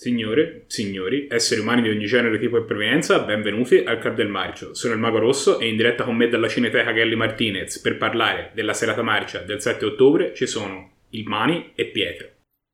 Signore, signori, esseri umani di ogni genere, tipo e provenienza, benvenuti al Club del Marcio. Sono il Mago Rosso e in diretta con me dalla Cineteca Gelli Martinez per parlare della serata marcia del 7 ottobre ci sono il Mani e Pietro.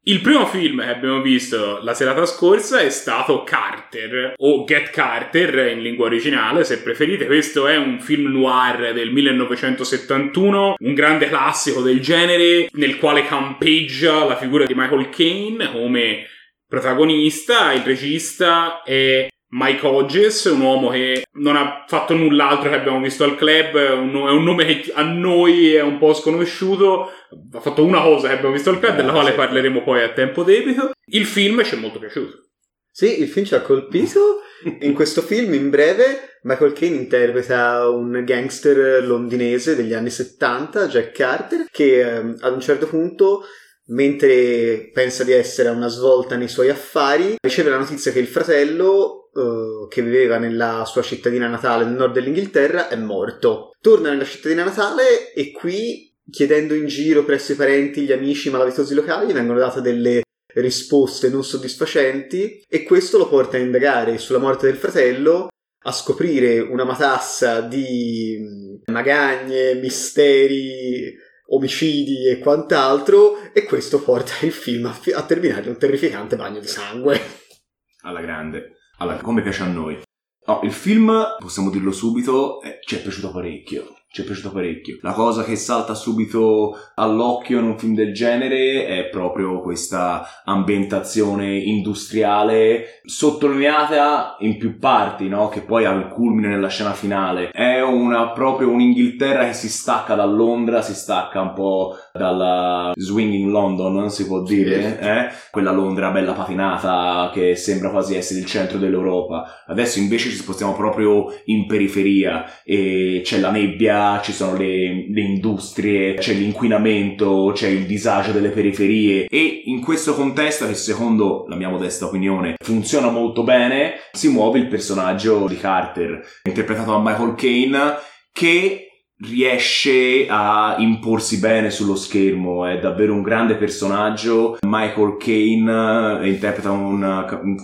Il primo film che abbiamo visto la serata scorsa è stato Carter, o Get Carter in lingua originale, se preferite. Questo è un film noir del 1971, un grande classico del genere, nel quale campeggia la figura di Michael Caine come protagonista, il regista è Mike Hodges, un uomo che non ha fatto null'altro che abbiamo visto al club, è un, nome che a noi è un po' sconosciuto, ha fatto una cosa che abbiamo visto al club, eh, della quale sì. parleremo poi a tempo debito. Il film ci è molto piaciuto. Sì, il film ci ha colpito. In questo film, in breve, Michael Caine interpreta un gangster londinese degli anni 70, Jack Carter, che eh, ad un certo punto mentre pensa di essere a una svolta nei suoi affari, riceve la notizia che il fratello, uh, che viveva nella sua cittadina natale nel nord dell'Inghilterra, è morto. Torna nella cittadina natale e qui, chiedendo in giro presso i parenti, gli amici malavitosi locali, vengono date delle risposte non soddisfacenti e questo lo porta a indagare sulla morte del fratello a scoprire una matassa di magagne, misteri, omicidi e quant'altro e questo porta il film a, a terminare in un terrificante bagno di sangue. Alla grande, alla, come piace a noi. Oh, il film, possiamo dirlo subito, eh, ci è piaciuto parecchio ci è piaciuto parecchio. La cosa che salta subito all'occhio in un film del genere è proprio questa ambientazione industriale sottolineata in più parti, no? Che poi ha il culmine nella scena finale. È una, proprio un'Inghilterra che si stacca da Londra, si stacca un po' dalla swinging London, si può dire, eh? Quella Londra bella patinata che sembra quasi essere il centro dell'Europa. Adesso invece ci spostiamo proprio in periferia e c'è la nebbia ci sono le, le industrie, c'è l'inquinamento, c'è il disagio delle periferie e in questo contesto che secondo la mia modesta opinione funziona molto bene, si muove il personaggio di Carter, interpretato da Michael Caine, che riesce a imporsi bene sullo schermo, è davvero un grande personaggio. Michael Caine eh, interpreta un,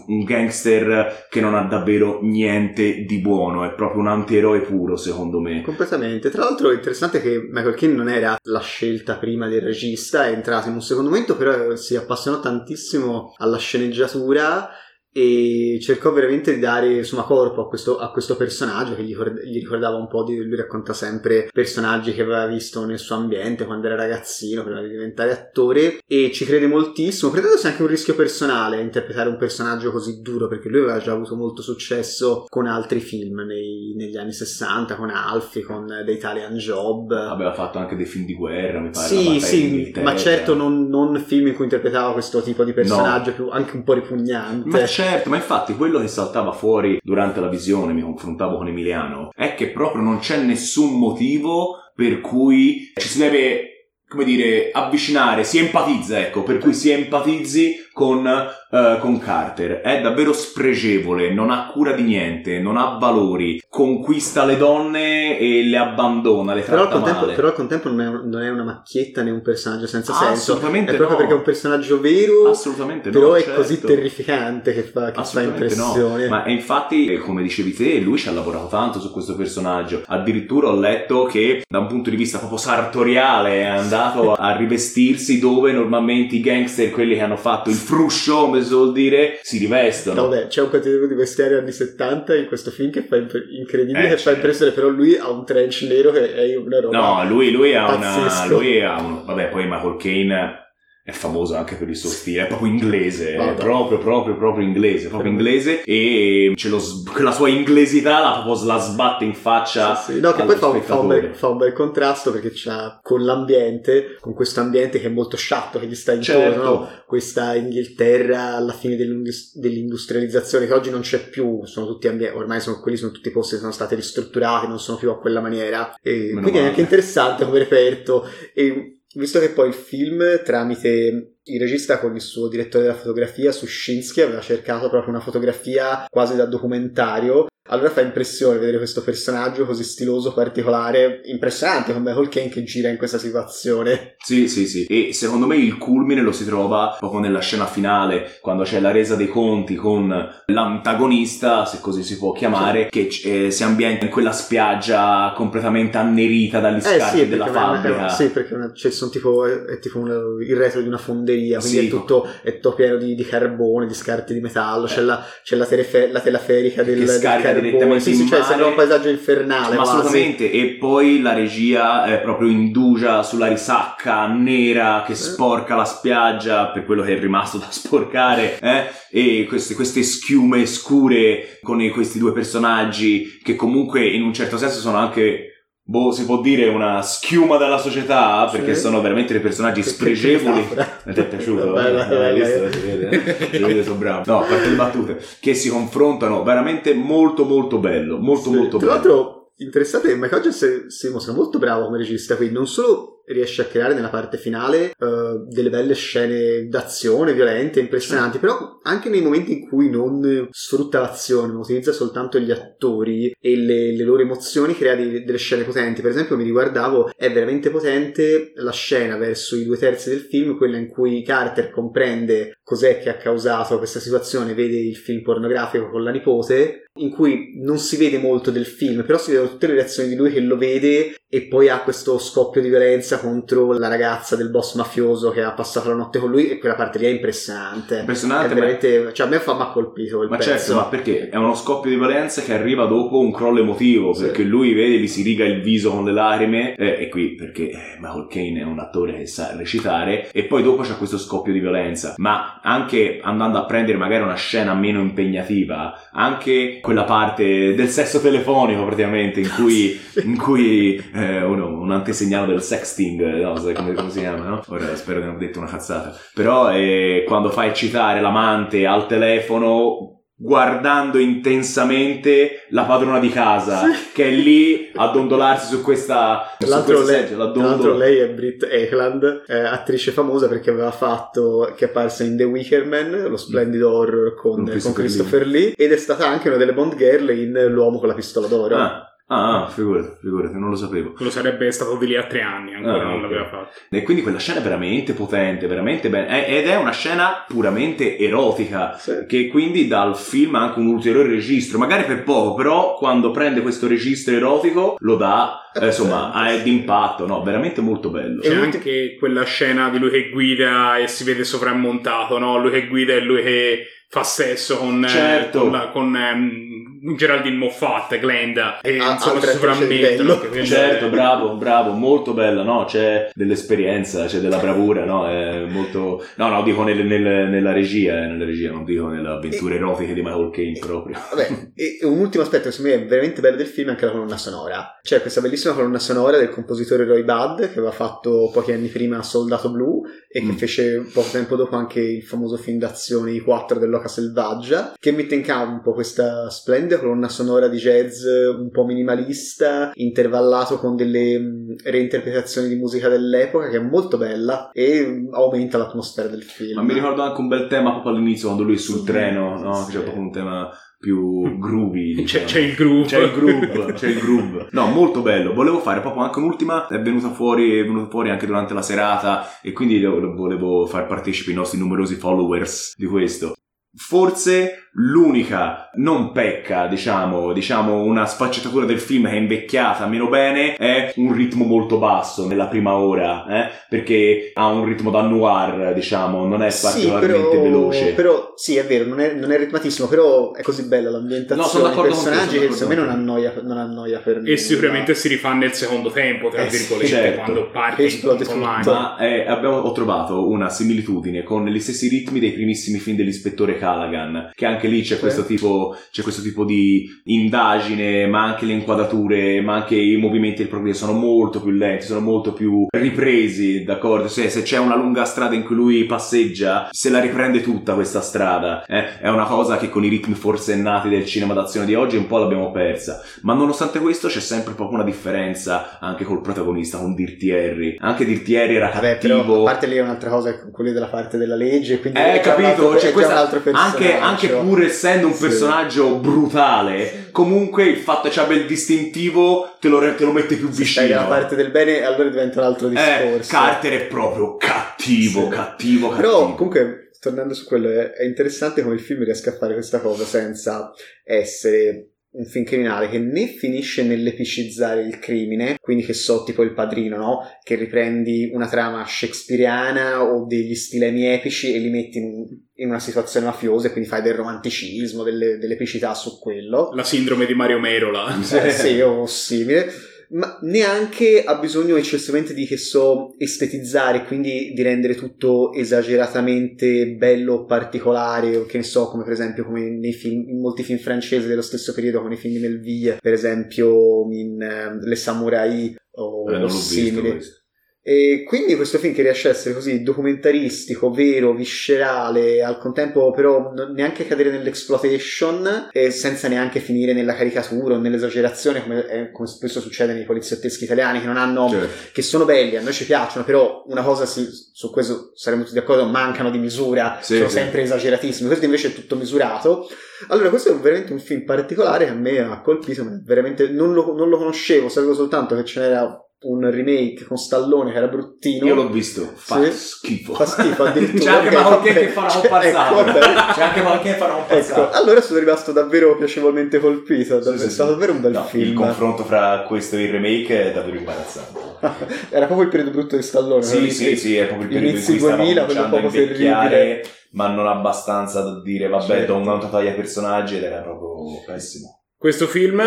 un, gangster che non ha davvero niente di buono, è proprio un antieroe puro secondo me. Completamente. Tra l'altro è interessante che Michael Caine non era la scelta prima del regista, è entrato in un secondo momento, però si appassionò tantissimo alla sceneggiatura e cercò veramente di dare insomma corpo a questo, a questo personaggio che gli, gli, ricordava un po' di lui racconta sempre personaggi che aveva visto nel suo ambiente quando era ragazzino prima di diventare attore e ci crede moltissimo credendosi anche un rischio personale interpretare un personaggio così duro perché lui aveva già avuto molto successo con altri film nei, negli anni 60 con Alfie con The Italian Job. Aveva fatto anche dei film di guerra mi pare sì sì ma certo non, non, film in cui interpretava questo tipo di personaggio no. più, anche un po' ripugnante ma certo ma infatti quello che saltava fuori durante la visione, mi confrontavo con Emiliano, è che proprio non c'è nessun motivo per cui ci si deve come dire, avvicinare, si empatizza, ecco, per cui si empatizzi con, uh, con Carter. È davvero spregevole, non ha cura di niente, non ha valori, conquista le donne e le abbandona, le però tratta al contempo, Però al contempo non è, non è, una macchietta né un personaggio senza senso. Assolutamente È proprio no. perché è un personaggio vero, Assolutamente però no, è certo. così terrificante che fa, che fa impressione. No. Ma infatti, come dicevi te, lui ci ha lavorato tanto su questo personaggio. Addirittura ho letto che da un punto di vista proprio sartoriale è andato a rivestirsi dove normalmente i gangster, quelli che hanno fatto il fruscio, come si vuol dire, si rivestono. vabbè, c'è un quantitativo di vestiario anni 70 in questo film che fa imp- incredibile, eh, che certo. fa impressione, però lui ha un trench nero che è una roba. No, lui, lui ha una. Lui ha un. Vabbè, poi Michael Caine è famoso anche per il suo stile, è proprio inglese, è proprio, proprio, proprio inglese, proprio inglese e lo, quella sua inglesità la proprio la sbatte in faccia. Sì, sì. No, che poi fa, fa, un bel, fa, un bel, contrasto perché c'ha con l'ambiente, con questo ambiente che è molto sciatto, che gli sta intorno, certo. no? questa Inghilterra alla fine dell'industrializzazione che oggi non c'è più, sono tutti ambienti, ormai sono, quelli sono tutti posti che sono stati ristrutturati, non sono più a quella maniera. E quindi male. è anche interessante come reperto. E visto che poi il film tramite il regista con il suo direttore della fotografia Sushinsky aveva cercato proprio una fotografia quasi da documentario allora fa impressione vedere questo personaggio così stiloso, particolare, impressionante come Michael Kane che gira in questa situazione. Sì, sì, sì. E secondo me il culmine lo si trova proprio nella scena finale, quando c'è la resa dei conti con l'antagonista, se così si può chiamare, sì. che eh, si ambienta in quella spiaggia completamente annerita dagli scarti eh, sì, della fabbrica. sì, perché cioè, sono tipo, è, tipo un, il retro di una fonderia, quindi sì, è, tutto, è, tutto, pieno di, di, carbone, di scarti di metallo, eh. c'è, la, c'è la, telefe, la teleferica del, del direttamente sì, sì, cioè sembra un paesaggio infernale. Ma assolutamente, e poi la regia è proprio indugia sulla risacca nera che sporca la spiaggia per quello che è rimasto da sporcare, eh? e queste, queste schiume scure con questi due personaggi che comunque in un certo senso sono anche boh, si può dire una schiuma della società perché sì. sono veramente dei personaggi spregevoli. Ti è piaciuto? Eh, visto? Si vede, si vede, sono bravo. No, a parte le battute, che si confrontano, veramente molto molto bello, molto sì. molto Tra bello. Tra l'altro, interessante Mike Hodges si mostra molto bravo come regista qui, non solo riesce a creare nella parte finale uh, delle belle scene d'azione violente, impressionanti, però anche nei momenti in cui non sfrutta l'azione, ma utilizza soltanto gli attori e le, le loro emozioni, crea di, delle scene potenti. Per esempio, mi riguardavo, è veramente potente la scena verso i due terzi del film, quella in cui Carter comprende cos'è che ha causato questa situazione, vede il film pornografico con la nipote, in cui non si vede molto del film, però si vedono tutte le reazioni di lui che lo vede e poi ha questo scoppio di violenza contro la ragazza del boss mafioso che ha passato la notte con lui e quella parte lì è impressionante. Impressionante. È veramente, ma... cioè a me fa, mi ha colpito quel Ma pezzo. certo, ma perché? È uno scoppio di violenza che arriva dopo un crollo emotivo, sì. perché lui vede, gli si riga il viso con le lacrime, eh, e qui perché eh, Michael Kane è un attore che sa recitare, e poi dopo c'è questo scoppio di violenza. Ma anche andando a prendere magari una scena meno impegnativa, anche quella parte del sesso telefonico praticamente, in cui, in cui eh, uno, un antesegnale del sexting, no, come, come si chiama, no? Ora spero di non aver detto una cazzata. Però eh, quando fai eccitare l'amante al telefono guardando intensamente la padrona di casa sì. che è lì a dondolarsi su questa, l'altro, su lei, tra l'altro lei è Britt Eklund eh, attrice famosa perché aveva fatto che è apparsa in The Wicker Man lo splendido horror con, con, Christopher, Christopher Lee. Lee. ed è stata anche una delle Bond Girl in L'uomo con la pistola d'oro ah Ah, figurati, figurati, non lo sapevo. Quello sarebbe stato di lì a tre anni, ancora ah, non okay. l'aveva fatto. E quindi quella scena è veramente potente, veramente bella. Ed è una scena puramente erotica, sì. che quindi dà al film anche un ulteriore registro. Magari per poco, però quando prende questo registro erotico lo dà, eh, insomma, è d'impatto, no? Veramente molto bello. C'è anche quella scena di lui che guida e si vede sovrammontato, no? Lui che guida e lui che fa sesso con, certo. eh, con, la, con um, Geraldine Moffat, Glenda e ah, insomma si sovrammettono certo bravo bravo molto bella no? C'è dell'esperienza c'è della bravura no? È molto no no dico nel, nel, nella regia eh, nella regia non dico nelle avventure e... erotiche di Michael Caine proprio. Vabbè e un ultimo aspetto che secondo me è veramente bello del film è anche la colonna sonora. C'è questa bellissima colonna sonora del compositore Roy Budd che aveva fatto pochi anni prima Soldato Blu e che mm. fece poco tempo dopo anche il famoso film d'azione I 4 dell'Oca Selvaggia che mette in campo questa splendida colonna sonora di jazz un po' minimalista intervallato con delle mm, reinterpretazioni di musica dell'epoca che è molto bella e aumenta l'atmosfera del film ma mi ricordo anche un bel tema proprio all'inizio quando lui è sul sì, treno no? Sì. c'è proprio un tema più groovy. Diciamo. C'è, c'è, il groove. C'è il groove, c'è il groove. No, molto bello. Volevo fare proprio anche un'ultima, è venuta fuori, è venuta fuori anche durante la serata e quindi volevo far partecipi i nostri numerosi followers di questo. Forse l'unica non pecca, diciamo, diciamo una sfaccettatura del film che è invecchiata meno bene è un ritmo molto basso nella prima ora, eh? perché ha un ritmo da noir, diciamo, non è particolarmente sì, però, veloce. Però sì, è vero, non è, non è, ritmatissimo, però è così bella l'ambientazione, no, i personaggi che secondo me non annoia, non annoia per me. E sicuramente si rifà nel secondo tempo, tra eh, virgolette, certo. quando parte esplode tutto. Ma eh, abbiamo, ho trovato una similitudine con gli stessi ritmi dei primissimi film dell'ispettore Callaghan, che anche lì c'è questo, tipo, c'è questo tipo di indagine, ma anche le inquadrature, ma anche i movimenti del progresso sono molto più lenti, sono molto più ripresi, d'accordo? Se, se c'è una lunga strada in cui lui passeggia, se la riprende tutta questa strada, eh? è una cosa che con i ritmi forsennati del cinema d'azione di oggi un po' l'abbiamo persa, ma nonostante questo c'è sempre proprio una differenza anche col protagonista, con Dirty Harry. Anche Dirty Harry era Vabbè, cattivo. però, a parte lì è un'altra cosa, quelli della parte della legge, quindi Eh, capito? altro- Cioè, è già questa- un altro. Anche, anche pur essendo un Sì. personaggio brutale, comunque il fatto che abbia il distintivo te lo, te lo mette più Se vicino. stai dalla parte del bene, allora diventa un altro Eh, discorso. Carter è proprio cattivo, Sì. cattivo, cattivo. Però comunque, tornando su quello, è interessante come il film riesca a fare questa cosa senza essere un film criminale che né finisce nell'epicizzare il crimine, quindi che so tipo il padrino, no? Che riprendi una trama shakespeariana o degli stilemi epici e li metti in, in una situazione mafiosa e quindi fai del romanticismo, delle, dell'epicità su quello. La sindrome di Mario Merola. Eh, sì, o simile. Ma neanche ha bisogno eccessivamente di che so estetizzare, quindi di rendere tutto esageratamente bello o particolare, o che ne so, come per esempio come nei film, in molti film francesi dello stesso periodo, come i film di Melville, per esempio in eh, Le Samurai o, Eh, visto simili. questo. E quindi questo film che riesce a essere così documentaristico, vero, viscerale, al contempo però neanche cadere nell'exploitation e senza neanche finire nella caricatura o nell'esagerazione come, eh, come spesso succede nei poliziotteschi italiani che non hanno Cioè, che sono belli, a noi ci piacciono, però una cosa si- su questo saremo tutti d'accordo, mancano di misura, Sì, sono sì. sempre esageratissimi, questo invece è tutto misurato. Allora, questo è veramente un film particolare che a me ha colpito, veramente non lo, non lo conoscevo, sapevo soltanto che ce n'era un remake con Stallone che era bruttino. io l'ho visto, fa Sì. schifo. Fa schifo addirittura. C'è anche Ok, Malocchia vabbè. che fa una Cioè, comparsata. ecco. C'è anche Malocchia che fa una Ecco, comparsata. allora sono rimasto davvero piacevolmente colpito, Sì, è sì, stato sì. davvero un bel No, Il film. confronto fra questo e il remake è davvero imbarazzante. Era proprio il periodo brutto di Stallone. Sì, sì, sì, è proprio il periodo in Inizi cui stava 2000, quello cominciando a poco invecchiare, terribile. ma non abbastanza da dire, vabbè, Certo. do un'altra taglia ai personaggi ed era proprio pessimo. Questo film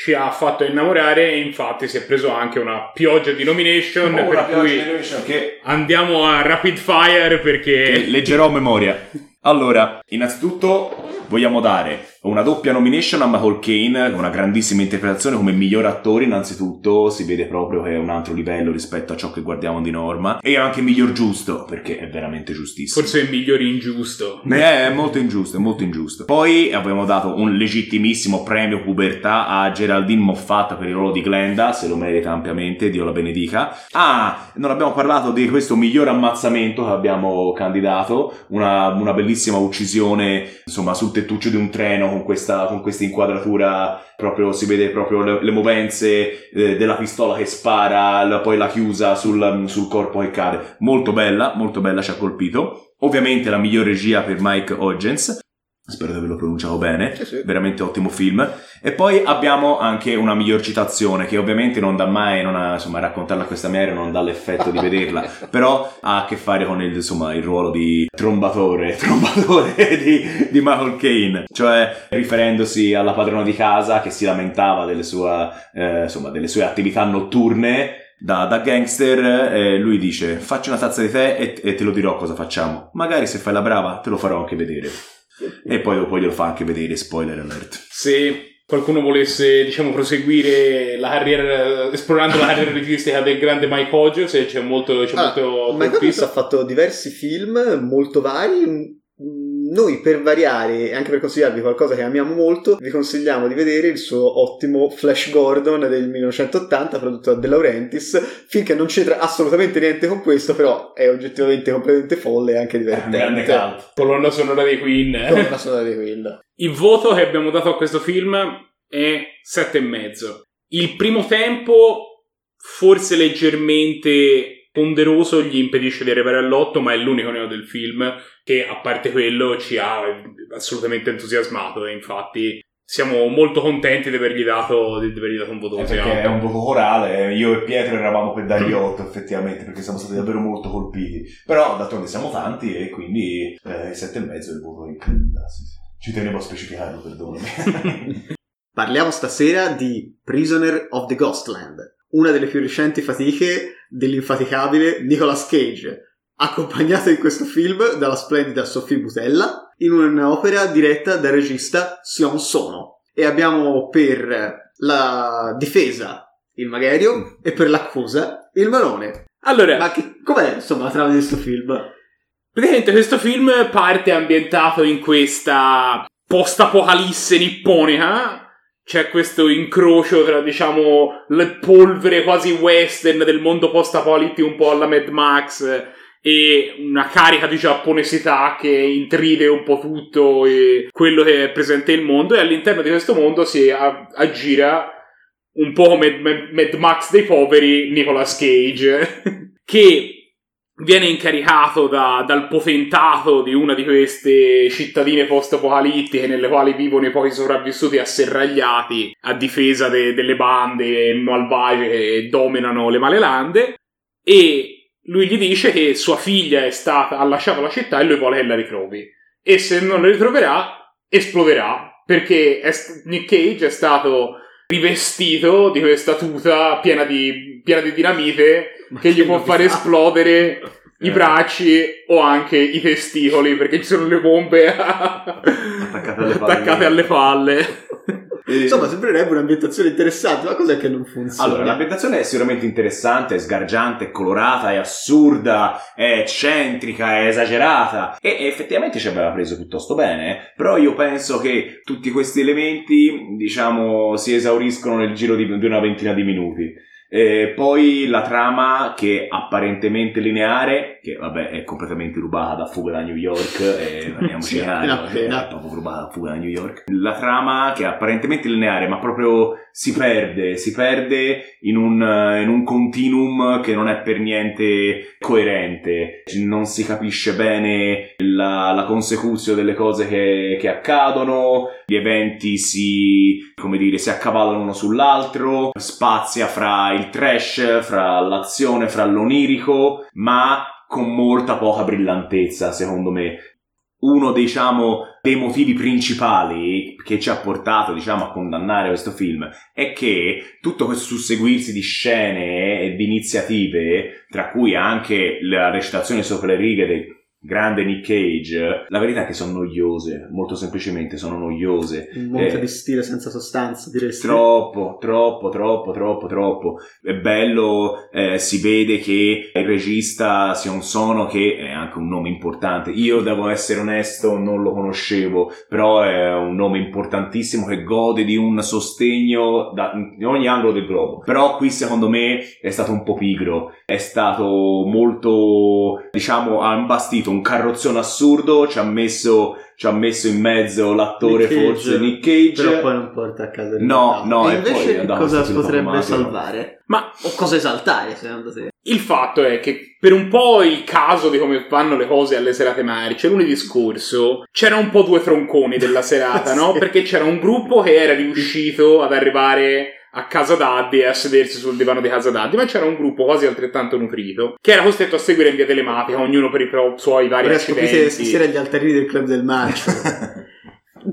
ci ha fatto innamorare e infatti si è preso anche una pioggia di nomination Oh, per cui che andiamo a rapid fire perché leggerò a memoria. Allora, innanzitutto vogliamo dare una doppia nomination a Michael Caine, una grandissima interpretazione come miglior attore innanzitutto, si vede proprio che è un altro livello rispetto a ciò che guardiamo di norma, e anche miglior giusto, perché è veramente giustissimo. forse è il miglior ingiusto. Eh, È molto ingiusto, è molto ingiusto. Poi abbiamo dato un legittimissimo premio pubertà a Geraldine Moffat per il ruolo di Glenda, se lo merita ampiamente, Dio la benedica. Ah, non abbiamo parlato di questo miglior ammazzamento che abbiamo candidato, una, una bellissima uccisione, insomma, sul tettuccio di un treno con questa, con questa inquadratura, proprio si vede proprio le, le movenze eh, della pistola che spara, la- poi la chiusa sul, sul corpo che cade. Molto bella, molto bella, ci ha colpito. Ovviamente la miglior regia per Mike Hodgens, spero di averlo pronunciato bene, Sì, sì. veramente ottimo film. E poi abbiamo anche una miglior citazione che ovviamente non dà mai, non ha, insomma, raccontarla a questa maniera non dà l'effetto di vederla, però ha a che fare con il, insomma, il ruolo di trombatore, trombatore di, di Michael Caine, cioè riferendosi alla padrona di casa che si lamentava delle, sua, eh, insomma, delle sue attività notturne da, da gangster, eh, lui dice facci una tazza di tè e, e te lo dirò cosa facciamo. Magari se fai la brava te lo farò anche vedere. E poi dopo glielo fa anche vedere, spoiler alert. Se qualcuno volesse, diciamo, proseguire la carriera, esplorando la carriera registica del grande Mike Hodges, c'è molto, c'è Ah, molto Michael Hodges ha fatto diversi film molto vari. Noi per variare e anche per consigliarvi qualcosa che amiamo molto, vi consigliamo di vedere il suo ottimo Flash Gordon del 1980 prodotto da De Laurentiis, film che non c'entra assolutamente niente con questo, però è oggettivamente completamente folle e anche divertente. Colonna sonora dei Queen. Con la sonora di Will. Il voto che abbiamo dato a questo film è sette e mezzo. Il primo tempo, forse leggermente ponderoso, gli impedisce di arrivare all'otto, ma è l'unico neo del film che, a parte quello, ci ha assolutamente entusiasmato. E infatti siamo molto contenti di avergli dato, di avergli dato un voto così perché è un voto corale, io e Pietro eravamo per dargli 8 effettivamente, perché siamo stati davvero molto colpiti. Però d'altronde siamo tanti e quindi eh, 7,5 è il voto incredibile. Sì, sì. Ci tenevo a specificarlo, perdonami. Parliamo stasera di Prisoner of the Ghostland, una delle più recenti fatiche dell'infaticabile Nicolas Cage. accompagnata in questo film dalla splendida Sophie Butella, in un'opera diretta dal regista Sion Sono. E abbiamo per la difesa il Magherio e per l'accusa il Malone. Allora, Ma che, com'è insomma la trama di questo film? praticamente questo film parte ambientato in questa post-apocalisse nipponica. C'è questo incrocio tra, diciamo, le polvere quasi western del mondo post-apocalittico, un po' alla Mad Max, e una carica di giapponesità che intride un po' tutto e quello che è presente nel mondo. E all'interno di questo mondo si aggira un po' come Mad Max dei poveri Nicolas Cage, che viene incaricato da- dal potentato di una di queste cittadine post-apocalittiche nelle quali vivono i pochi sopravvissuti asserragliati a difesa de- delle bande malvagie che dominano le malelande e lui gli dice che sua figlia è stata, ha lasciato la città e lui vuole che la ritrovi. E se non la ritroverà esploderà perché Nick Cage è stato rivestito di questa tuta piena di, piena di dinamite che gli può fare esplodere i Eh. bracci o anche i testicoli perché ci sono le bombe Attaccate alle palle. attaccate alle palle. Eh, Insomma, sembrerebbe un'ambientazione interessante, ma cos'è che non funziona? Allora, l'ambientazione è sicuramente interessante, è sgargiante, è colorata, è assurda, è eccentrica, è esagerata e effettivamente ci aveva preso piuttosto bene, però io penso che tutti questi elementi, diciamo, si esauriscono nel giro di, di una ventina di minuti. E poi la trama che è apparentemente lineare, che vabbè è completamente rubata da Fuga da New York, e parliamoci Sì, chiaro, appena appena. è proprio rubata da Fuga da New York. La trama che è apparentemente lineare, ma proprio si perde, si perde in un, in un continuum che non è per niente coerente, non si capisce bene la, la consecuzione delle cose che, che accadono, gli eventi si, come dire, si accavallano uno sull'altro, spazia fra il trash, fra l'azione, fra l'onirico, ma con molta poca brillantezza, secondo me. Uno, diciamo, dei motivi principali che ci ha portato, diciamo, a condannare questo film è che tutto questo susseguirsi di scene e di iniziative, tra cui anche la recitazione sopra le righe del grande Nick Cage, la verità è che sono noiose, molto semplicemente sono noiose. Un monte Eh. di stile senza sostanza, diresti? Troppo, troppo, troppo, troppo, troppo. È bello, eh, si vede che il regista sia un sono che è anche un nome importante. Io devo essere onesto, non lo conoscevo, però è un nome importantissimo che gode di un sostegno da in ogni angolo del globo. Però qui secondo me è stato un po' pigro, è stato molto, diciamo, ha imbastito un carrozzone assurdo, ci ha messo, ci ha messo in mezzo l'attore Nick Cage. forse Nick Cage. Però poi non porta a casa il No, risultato. no, E e poi invece andato cosa potrebbe salvare? Ma O cosa esaltare, secondo te? il fatto è che per un po' il caso di come vanno le cose alle serate marce, lunedì scorso c'era un po' due tronconi della serata, no? Sì. Perché c'era un gruppo che era riuscito ad arrivare a casa Daddy e a sedersi sul divano di casa Daddy, ma c'era un gruppo quasi altrettanto nutrito che era costretto a seguire in via telematica, ognuno per i pro- suoi vari scoprite accidenti. stasera gli altarini del club del marcio.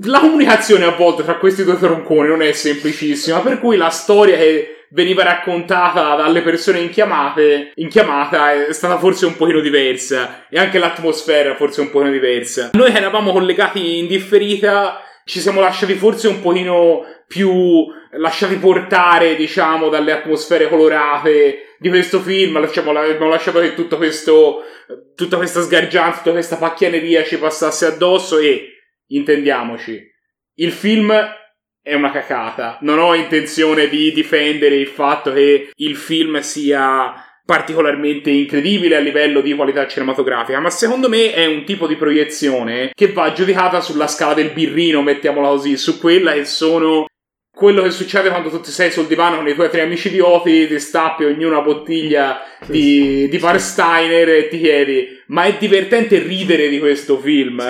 La comunicazione a volte tra questi due tronconi non è semplicissima, per cui la storia che veniva raccontata dalle persone in, chiamate, in chiamata è stata forse un pochino diversa e anche l'atmosfera forse un pochino diversa. Noi che eravamo collegati in differita ci siamo lasciati forse un pochino più lasciati portare, diciamo, dalle atmosfere colorate di questo film. Lasciamo, abbiamo lasciato che tutto questo, tutta questa sgargianza, tutta questa pacchianeria ci passasse addosso e intendiamoci, il film è una cacata. Non ho intenzione di difendere il fatto che il film sia particolarmente incredibile a livello di qualità cinematografica, ma secondo me è un tipo di proiezione che va giudicata sulla scala del birrino, mettiamola così, su quella che sono quello che succede quando tu ti sei sul divano con i tuoi tre amici idioti, ti stappi ognuno una bottiglia di, di Parsteiner e ti chiedi ma è divertente ridere di questo film?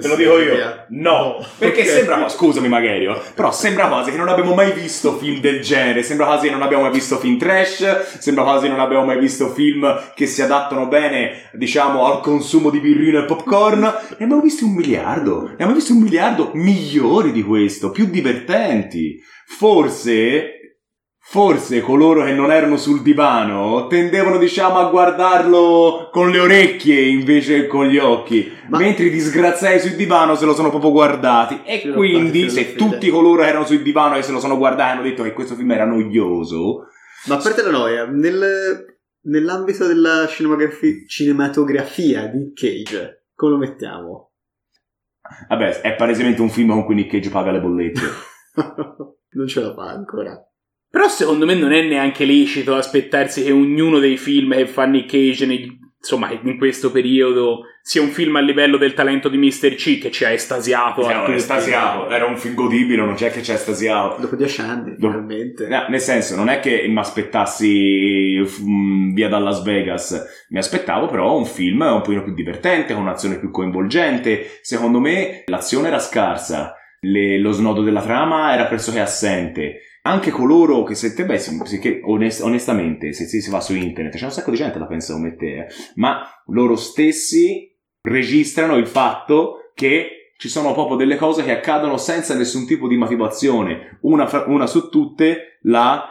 Te lo dico io. No, perché Ok. sembra, scusami Magherio, però sembra quasi che non abbiamo mai visto film del genere, sembra quasi che non abbiamo mai visto film trash, sembra quasi che non abbiamo mai visto film che si adattano bene, diciamo, al consumo di birrino e popcorn. Ne abbiamo visti un miliardo, ne abbiamo visti un miliardo migliori di questo, più divertenti. Forse, forse coloro che non erano sul divano tendevano diciamo a guardarlo con le orecchie invece che con gli occhi Ma- mentre i disgraziati sul divano se lo sono proprio guardati. E Sì, lo quindi fate, se lo tutti coloro che erano sul divano e se lo sono guardati hanno detto che questo film era noioso. Ma a parte la noia, nel- nell'ambito della cinematografi- cinematografia di Cage, come lo mettiamo? vabbè è palesemente un film con cui Nick Cage paga le bollette non ce la fa ancora. Però secondo me non è neanche lecito aspettarsi che ognuno dei film che fa Nick Cage nel- insomma in questo periodo sia un film a livello del talento di Mr. C che ci ha estasiato a Siamo tutti. estasiato era un film godibile non c'è che c'è estasiato Dopo dieci anni, Do- finalmente. No, nel senso, non è che mi aspettassi mm, via da Las Vegas, mi aspettavo però un film un pochino più divertente, con un'azione più coinvolgente. Secondo me l'azione era scarsa, le- lo snodo della trama era pressoché assente. Anche coloro che se beh, che onest- onestamente, se, si va su internet, c'è un sacco di gente la pensa come te, eh, ma loro stessi registrano il fatto che ci sono proprio delle cose che accadono senza nessun tipo di motivazione. Una, fra- una su tutte, la,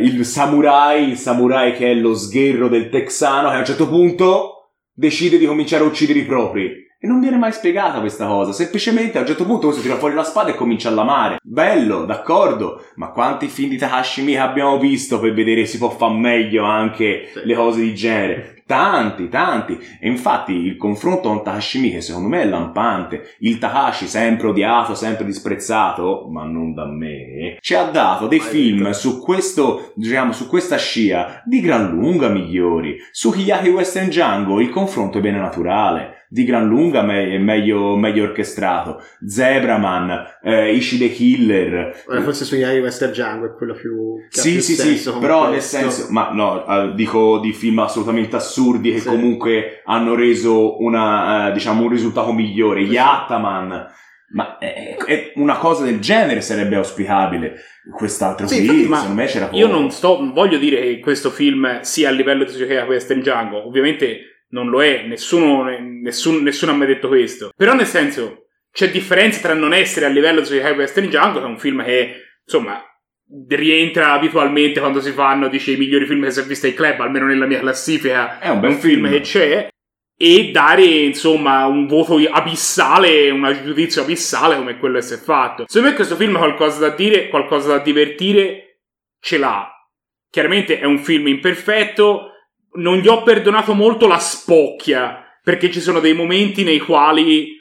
il samurai, il samurai che è lo sgherro del texano, che a un certo punto decide di cominciare a uccidere i propri. E non viene mai spiegata questa cosa, semplicemente a un certo punto questo tira fuori la spada e comincia a lamare. Bello, d'accordo, ma quanti film di Takashi Miike abbiamo visto per vedere se si può fare meglio anche le cose di genere? Tanti, tanti. E infatti il confronto con Takashi Miike secondo me è lampante. Il Takashi, sempre odiato, sempre disprezzato, ma non da me, ci ha dato dei film su questo, diciamo, su questa scia di gran lunga migliori. Su Hiyaki Western Django il confronto è bene naturale. Di gran lunga me- meglio, meglio orchestrato. Zebraman, eh, Ishi the Killer, Ora, forse su Yari Western Django è quello più... sì, più sì, sì, però nel questo. senso, ma no, eh, dico di film assolutamente assurdi che Sì. comunque hanno reso una, eh, diciamo, un risultato migliore. Sì. Yattaman, ma è, è una cosa del genere sarebbe auspicabile. Quest'altro Sì, infatti, ma secondo me c'era Io poco. non sto, voglio dire che questo film sia a livello di Tsuchika Western Django, ovviamente non lo è, nessuno, nessun- nessuno ha mai detto questo. Però nel senso, c'è differenza tra non essere a livello di Tsuchika Western Django, che è un film che, insomma, rientra abitualmente quando si fanno, dice, i migliori film che si è visto ai club, almeno nella mia classifica, È un bel film film. che c'è. E dare, insomma, un voto abissale, un giudizio abissale come quello che si è fatto. Secondo me questo film ha qualcosa da dire, qualcosa da divertire, ce l'ha. Chiaramente è un film imperfetto, non gli ho perdonato molto la spocchia, perché ci sono dei momenti nei quali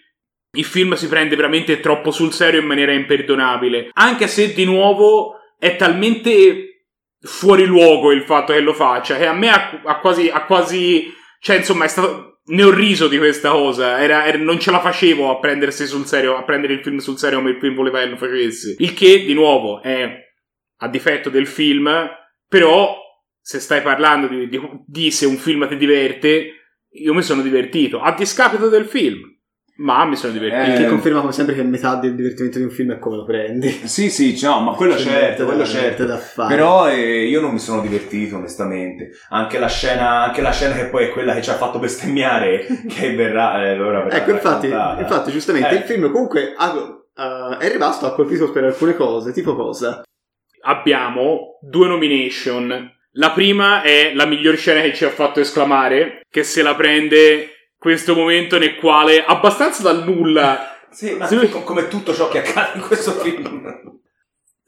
il film si prende veramente troppo sul serio in maniera imperdonabile. Anche se di nuovo è talmente fuori luogo il fatto che lo faccia, che a me ha, quasi, ha quasi, cioè insomma è stato, ne ho riso di questa cosa, Era- era- non ce la facevo a prendersi sul serio, a prendere il film sul serio come il film voleva che lo facessi. Il che, di nuovo, è a difetto del film, però se stai parlando di, di- di se un film ti diverte, io mi sono divertito, a discapito del film, ma mi sono divertito. Eh, Che conferma come sempre che metà del divertimento di un film è come lo prendi. Sì, sì, no, ma quello C'è certo, quello da- certo. da fare. Però eh, io non mi sono divertito, onestamente. Anche la scena, anche la scena che poi è quella che ci ha fatto bestemmiare, che verrà, eh, ora verrà Ecco, infatti, infatti, giustamente, Eh. il film comunque ha- eh, è rimasto, ha colpito per alcune cose, tipo cosa? abbiamo due nomination. La prima è la miglior scena che ci ha fatto esclamare, che se la prende questo momento nel quale, abbastanza dal nulla, Sì, ma com- come tutto ciò che accade in questo film.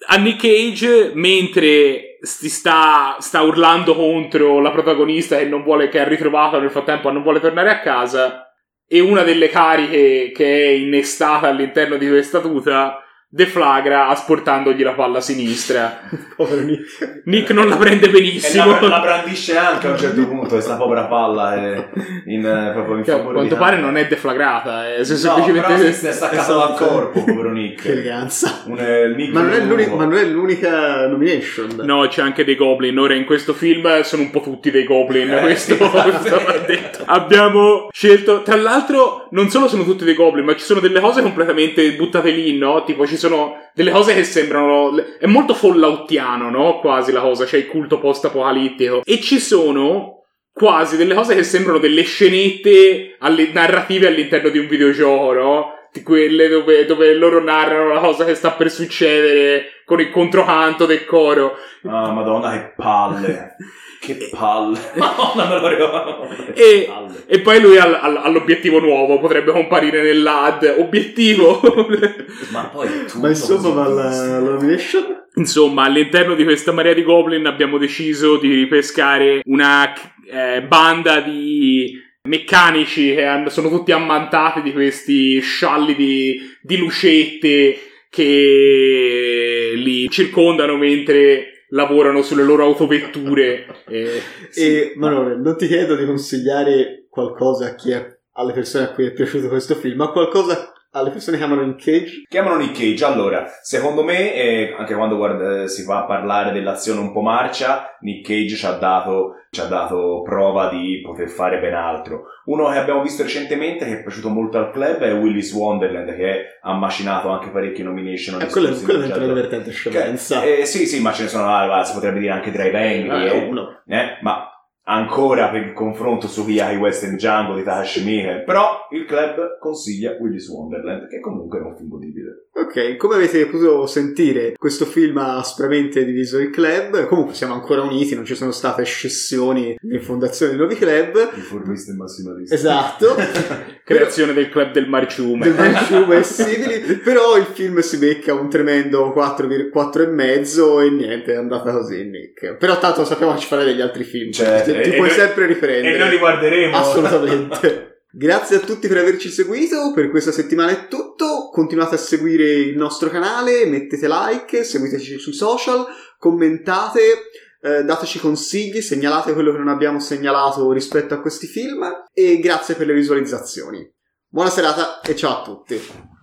a Nick Cage, mentre si sta, sta urlando contro la protagonista che non vuole, che ha ritrovato nel frattempo, non vuole tornare a casa, e una delle cariche che è innestata all'interno di questa tuta deflagra asportandogli la palla sinistra. Povero Nick. Nick non la prende E benissimo. la, la brandisce anche a un certo punto, questa povera palla è in, eh, proprio in Che a favore quanto di pare non è deflagrata, è No, semplicemente però si è staccato dal Esatto. corpo, povero Che Nick. eleganza. Un, eh, il Nick Ma non, è l'unica, ma non è l'unica nomination. No, c'è anche dei goblin. Ora in questo film sono un po' tutti dei goblin. Eh, questo, sì, esatto. questo va detto. Abbiamo scelto. Tra l'altro, non solo sono tutti dei goblin, ma ci sono delle cose completamente buttate lì, no? Tipo, ci sono delle cose che sembrano. È molto falloutiano, no? Quasi la cosa. C'è il culto post-apocalittico. E ci sono quasi delle cose che sembrano delle scenette alle- narrative all'interno di un videogioco, no? Di quelle dove, dove loro narrano la cosa che sta per succedere con il controcanto del coro. Ah, madonna, che palle. Che palle. Madonna, me lo ricordo. E-. E poi lui ha l'obiettivo nuovo, potrebbe comparire nell'ad. Obiettivo! Ma poi tutto Ma insomma, va la, la nomination? Insomma, all'interno di questa marea di goblin abbiamo deciso di ripescare una eh, banda di meccanici che sono tutti ammantati di questi scialli di, di lucette che li circondano mentre lavorano sulle loro autovetture. Eh, E Manone, non ti chiedo di consigliare qualcosa a chi è- alle persone a cui è piaciuto questo film, ma qualcosa alle persone che amano in Cage? Chiamano Nick Cage. Allora, secondo me, eh, anche quando guarda- eh, si va a parlare dell'azione un po' marcia, Nick Cage ci ha, dato, ci ha dato prova di poter fare ben altro. Uno che abbiamo visto recentemente, che è piaciuto molto al club, è Willis Wonderland, che ha macinato anche parecchie nomination. Eh, quello, quello è una divertente scemenza. Eh, sì, sì, ma ce ne sono, ah, si potrebbe dire anche Drive Angry, Eh, eh. uno. Eh, ma ancora per il confronto su Yaki West and Django di Takashi Miike però il club consiglia Willis Wonderland che comunque è un film godibile Ok, come avete potuto sentire, questo film ha aspramente diviso il club. Comunque siamo ancora uniti, non ci sono state scissioni in fondazione di nuovi club. riformista e massimalista Esatto, creazione del club del marciume. del Manchuba e simili. Però il film si becca un tremendo 4, e mezzo e niente, è andata così, Nick. Però tanto sappiamo che ci farà degli altri film. Cioè, ti, ti puoi e- sempre riprendere. e noi li guarderemo Assolutamente. Grazie a tutti per averci seguito, per questa settimana è tutto, continuate a seguire il nostro canale, mettete like, seguiteci sui social, commentate, eh, dateci consigli, segnalate quello che non abbiamo segnalato rispetto a questi film e grazie per le visualizzazioni. Buona serata e ciao a tutti.